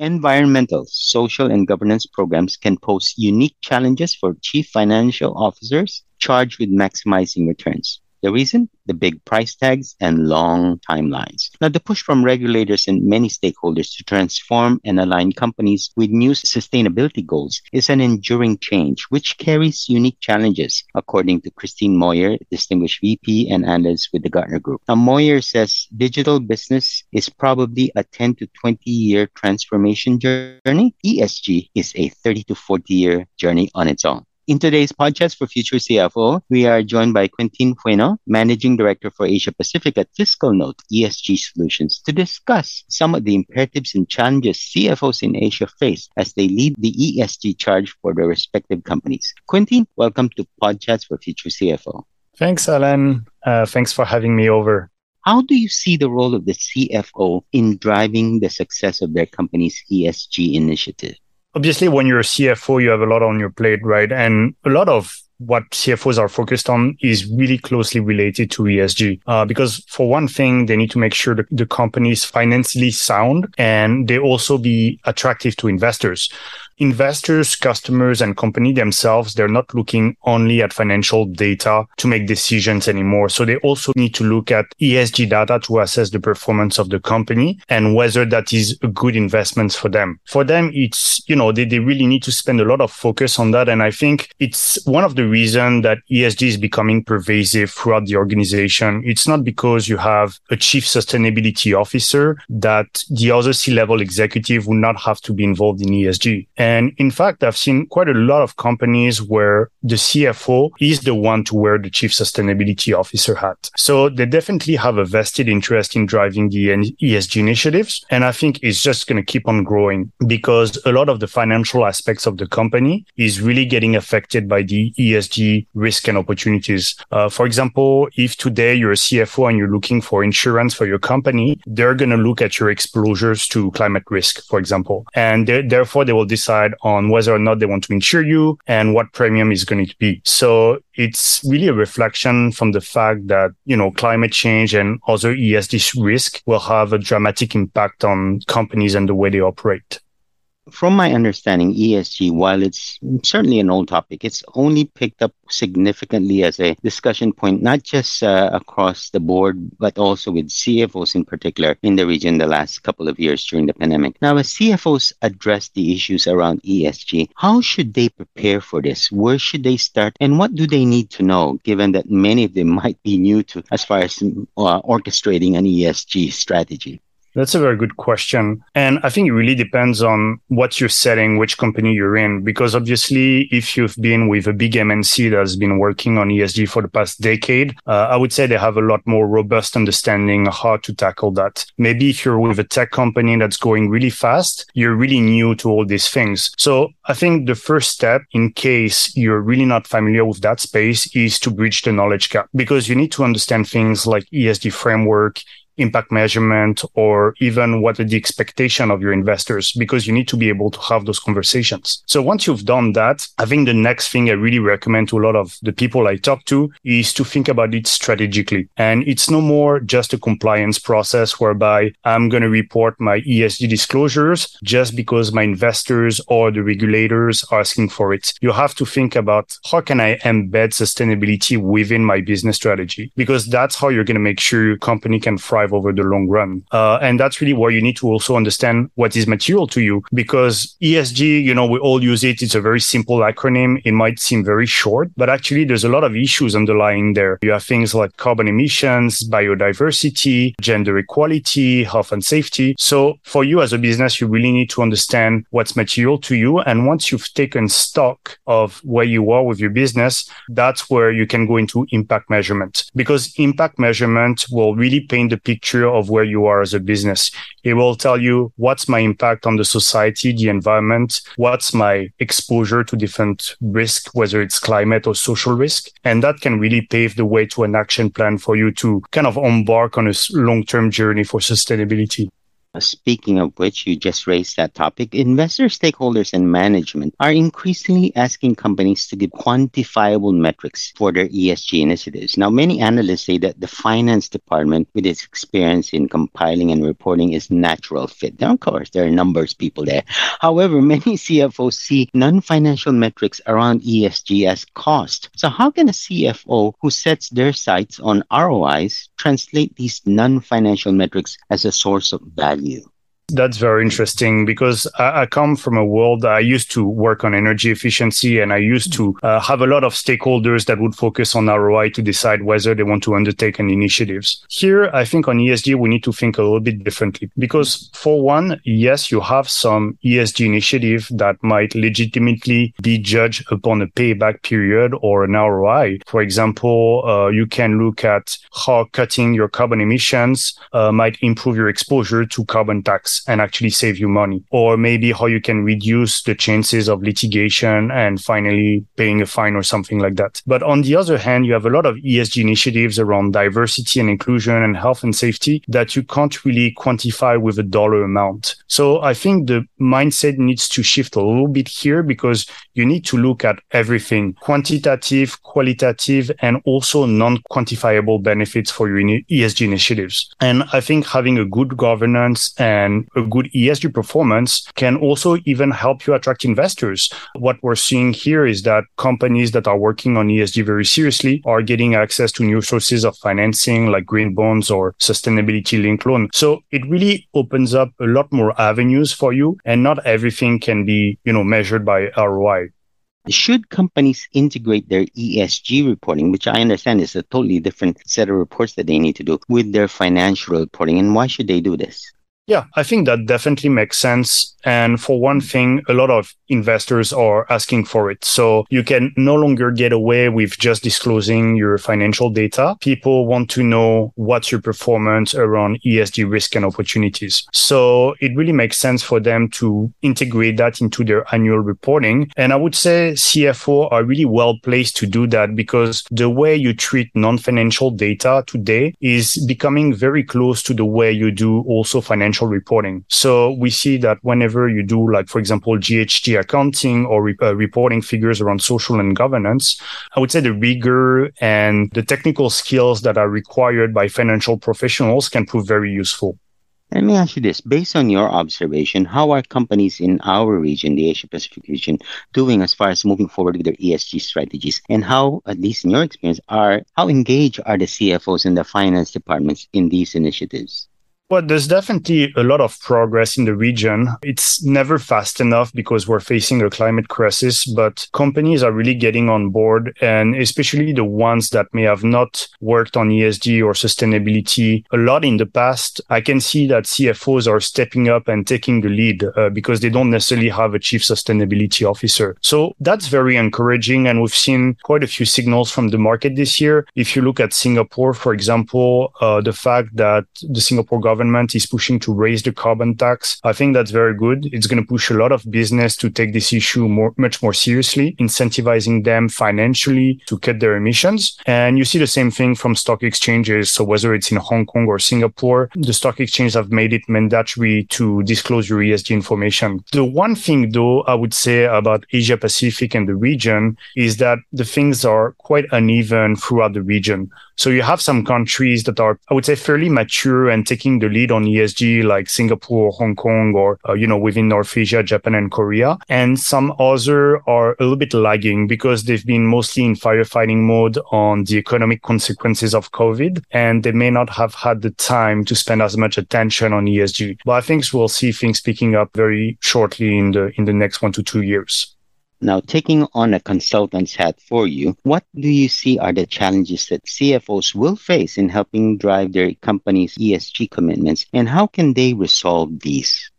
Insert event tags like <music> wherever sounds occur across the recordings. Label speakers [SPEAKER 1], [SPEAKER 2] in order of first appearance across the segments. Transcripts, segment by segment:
[SPEAKER 1] Environmental, social, and governance programs can pose unique challenges for chief financial officers charged with maximizing returns. The reason? The big price tags and long timelines. Now, the push from regulators and many stakeholders to transform and align companies with new sustainability goals is an enduring change, which carries unique challenges, according to Christine Moyer, Distinguished VP and Analyst with the Gartner Group. Now, Moyer says digital business is probably a 10 to 20 year transformation journey. ESG is a 30 to 40 year journey on its own. In today's podcast for Future CFO, we are joined by Quintin Bueno, Managing Director for Asia Pacific at FiscalNote ESG Solutions, to discuss some of the imperatives and challenges CFOs in Asia face as they lead the ESG charge for their respective companies. Quintin, welcome to Podcast for Future CFO.
[SPEAKER 2] Thanks, Alan. Uh, thanks for having me over.
[SPEAKER 1] How do you see the role of the CFO in driving the success of their company's ESG initiative?
[SPEAKER 2] Obviously when you're a CFO, you have a lot on your plate, right? And a lot of what CFOs are focused on is really closely related to ESG. Uh, because for one thing, they need to make sure that the company is financially sound and they also be attractive to investors investors, customers, and company themselves, they're not looking only at financial data to make decisions anymore. So they also need to look at ESG data to assess the performance of the company and whether that is a good investment for them. For them, it's, you know, they, they really need to spend a lot of focus on that. And I think it's one of the reasons that ESG is becoming pervasive throughout the organization. It's not because you have a chief sustainability officer that the other C-level executive will not have to be involved in ESG. And and in fact, I've seen quite a lot of companies where the CFO is the one to wear the chief sustainability officer hat. So they definitely have a vested interest in driving the ESG initiatives. And I think it's just going to keep on growing because a lot of the financial aspects of the company is really getting affected by the ESG risk and opportunities. Uh, for example, if today you're a CFO and you're looking for insurance for your company, they're going to look at your exposures to climate risk, for example. And therefore they will decide decide on whether or not they want to insure you and what premium is going to be. So it's really a reflection from the fact that, you know, climate change and other ESG risk will have a dramatic impact on companies and the way they operate
[SPEAKER 1] from my understanding, ESG, while it's certainly an old topic, it's only picked up significantly as a discussion point, not just uh, across the board, but also with CFOs in particular in the region the last couple of years during the pandemic. Now, as CFOs address the issues around ESG, how should they prepare for this? Where should they start? And what do they need to know, given that many of them might be new to as far as uh, orchestrating an ESG strategy?
[SPEAKER 2] That's a very good question. And I think it really depends on what you're setting, which company you're in. Because obviously, if you've been with a big MNC that's been working on ESG for the past decade, uh, I would say they have a lot more robust understanding how to tackle that. Maybe if you're with a tech company that's going really fast, you're really new to all these things. So I think the first step, in case you're really not familiar with that space, is to bridge the knowledge gap because you need to understand things like ESG framework, impact measurement or even what are the expectation of your investors because you need to be able to have those conversations. So once you've done that, I think the next thing I really recommend to a lot of the people I talk to is to think about it strategically. And it's no more just a compliance process whereby I'm going to report my ESG disclosures just because my investors or the regulators are asking for it. You have to think about how can I embed sustainability within my business strategy because that's how you're going to make sure your company can thrive over the long run. Uh, and that's really where you need to also understand what is material to you because ESG, you know, we all use it. It's a very simple acronym. It might seem very short, but actually there's a lot of issues underlying there. You have things like carbon emissions, biodiversity, gender equality, health and safety. So for you as a business, you really need to understand what's material to you. And once you've taken stock of where you are with your business, that's where you can go into impact measurement because impact measurement will really paint the picture picture of where you are as a business. It will tell you what's my impact on the society, the environment, what's my exposure to different risk, whether it's climate or social risk. And that can really pave the way to an action plan for you to kind of embark on a long-term journey for sustainability.
[SPEAKER 1] Uh, speaking of which, you just raised that topic. Investors, stakeholders, and management are increasingly asking companies to give quantifiable metrics for their ESG initiatives. Now, many analysts say that the finance department, with its experience in compiling and reporting, is natural fit. Now, of course, there are numbers people there. However, many <laughs> CFOs see non-financial metrics around ESG as cost. So, how can a CFO who sets their sights on ROIs translate these non-financial metrics as a source of value? you.
[SPEAKER 2] That's very interesting because I, I, come from a world I used to work on energy efficiency and I used to uh, have a lot of stakeholders that would focus on ROI to decide whether they want to undertake an initiatives. Here, I think on ESG, we need to think a little bit differently because for one, yes, you have some ESG initiative that might legitimately be judged upon a payback period or an ROI. For example, uh, you can look at how cutting your carbon emissions uh, might improve your exposure to carbon tax and actually save you money. Or maybe how you can reduce the chances of litigation and finally paying a fine or something like that. But on the other hand, you have a lot of ESG initiatives around diversity and inclusion and health and safety that you can't really quantify with a dollar amount. So I think the mindset needs to shift a little bit here because you need to look at everything quantitative, qualitative, and also non-quantifiable benefits for your ESG initiatives. And I think having a good governance and a good ESG performance can also even help you attract investors. What we're seeing here is that companies that are working on ESG very seriously are getting access to new sources of financing like green bonds or sustainability linked loan. So it really opens up a lot more avenues for you and not everything can be, you know, measured by ROI.
[SPEAKER 1] Should companies integrate their ESG reporting, which I understand is a totally different set of reports that they need to do, with their financial reporting? And why should they do this?
[SPEAKER 2] Yeah, I think that definitely makes sense. And for one thing, a lot of investors are asking for it. So you can no longer get away with just disclosing your financial data. People want to know what's your performance around ESG risk and opportunities. So it really makes sense for them to integrate that into their annual reporting. And I would say CFO are really well placed to do that because the way you treat non-financial data today is becoming very close to the way you do also financial financial reporting. So we see that whenever you do, like, for example, GHG accounting or re- uh, reporting figures around social and governance, I would say the rigor and the technical skills that are required by financial professionals can prove very useful.
[SPEAKER 1] Let me ask you this. Based on your observation, how are companies in our region, the Asia Pacific region, doing as far as moving forward with their ESG strategies? And how, at least in your experience, are how engaged are the CFOs and the finance departments in these initiatives?
[SPEAKER 2] Well, there's definitely a lot of progress in the region. It's never fast enough because we're facing a climate crisis, but companies are really getting on board and especially the ones that may have not worked on ESG or sustainability a lot in the past. I can see that CFOs are stepping up and taking the lead uh, because they don't necessarily have a chief sustainability officer. So that's very encouraging. And we've seen quite a few signals from the market this year. If you look at Singapore, for example, uh, the fact that the Singapore government government is pushing to raise the carbon tax. I think that's very good. It's going to push a lot of business to take this issue more, much more seriously, incentivizing them financially to cut their emissions. And you see the same thing from stock exchanges. So whether it's in Hong Kong or Singapore, the stock exchanges have made it mandatory to disclose your ESG information. The one thing though, I would say about Asia Pacific and the region is that the things are quite uneven throughout the region. So you have some countries that are, I would say, fairly mature and taking the lead on ESG, like Singapore, Hong Kong, or, uh, you know, within North Asia, Japan and Korea. And some other are a little bit lagging because they've been mostly in firefighting mode on the economic consequences of COVID. And they may not have had the time to spend as much attention on ESG. But I think we'll see things picking up very shortly in the, in the next one to two years.
[SPEAKER 1] Now, taking on a consultant's hat for you, what do you see are the challenges that CFOs will face in helping drive their company's ESG commitments, and how can they resolve these?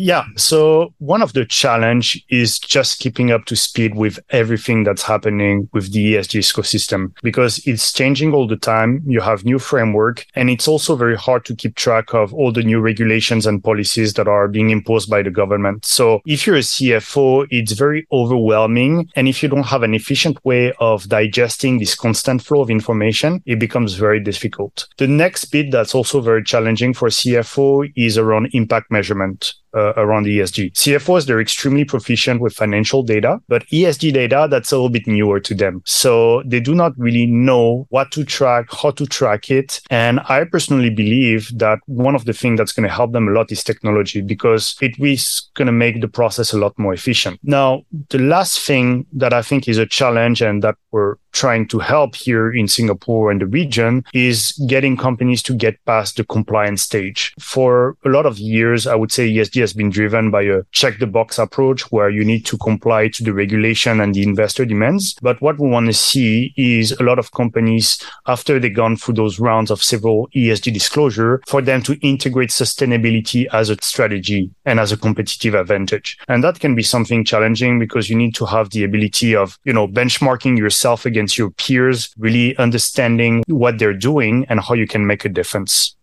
[SPEAKER 2] Yeah. So one of the challenge is just keeping up to speed with everything that's happening with the ESG ecosystem because it's changing all the time. You have new framework and it's also very hard to keep track of all the new regulations and policies that are being imposed by the government. So if you're a CFO, it's very overwhelming. And if you don't have an efficient way of digesting this constant flow of information, it becomes very difficult. The next bit that's also very challenging for CFO is around impact measurement uh, around ESG. CFOs, they're extremely proficient with financial data, but ESG data, that's a little bit newer to them. So they do not really know what to track, how to track it. And I personally believe that one of the things that's going to help them a lot is technology because it is going to make the process a lot more efficient. Now, the last thing that I think is a challenge and that we're trying to help here in Singapore and the region is getting companies to get past the compliance stage. For a lot of years, I would say ESG has been driven by a check the box approach where you need to comply to the regulation and the investor demands. But what we want to see is a lot of companies after they've gone through those rounds of several ESG disclosure for them to integrate sustainability as a strategy and as a competitive advantage. And that can be something challenging because you need to have the ability of, you know, benchmarking yourself against your peers, really understanding what they're doing and how you can make a difference.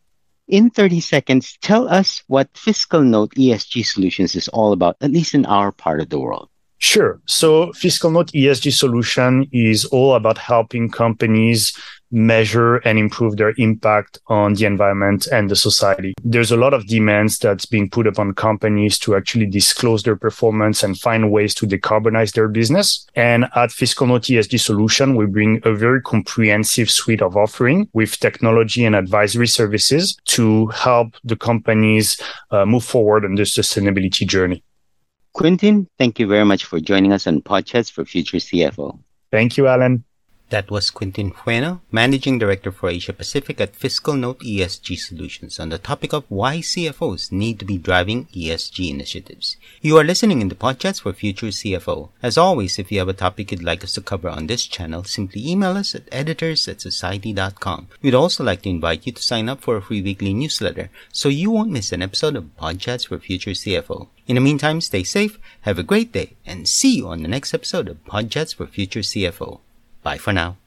[SPEAKER 1] In 30 seconds, tell us what FiscalNote ESG Solutions is all about, at least in our part of the world.
[SPEAKER 2] Sure. So FiscalNote ESG solution is all about helping companies measure and improve their impact on the environment and the society. There's a lot of demands that's being put upon companies to actually disclose their performance and find ways to decarbonize their business. And at FiscalNote ESG Solution, we bring a very comprehensive suite of offering with technology and advisory services to help the companies uh, move forward on the sustainability journey.
[SPEAKER 1] Quintin, thank you very much for joining us on Podcast for Future CFO.
[SPEAKER 2] Thank you, Alan.
[SPEAKER 3] That was Quintin Bueno, Managing Director for Asia Pacific at FiscalNote ESG Solutions on the topic of why CFOs need to be driving ESG initiatives. You are listening in the Podchats for Future CFO. As always, if you have a topic you'd like us to cover on this channel, simply email us at editors at society.com. We'd also like to invite you to sign up for a free weekly newsletter so you won't miss an episode of Podchats for Future CFO. In the meantime, stay safe, have a great day, and see you on the next episode of Podchats for Future CFO. Bye for now.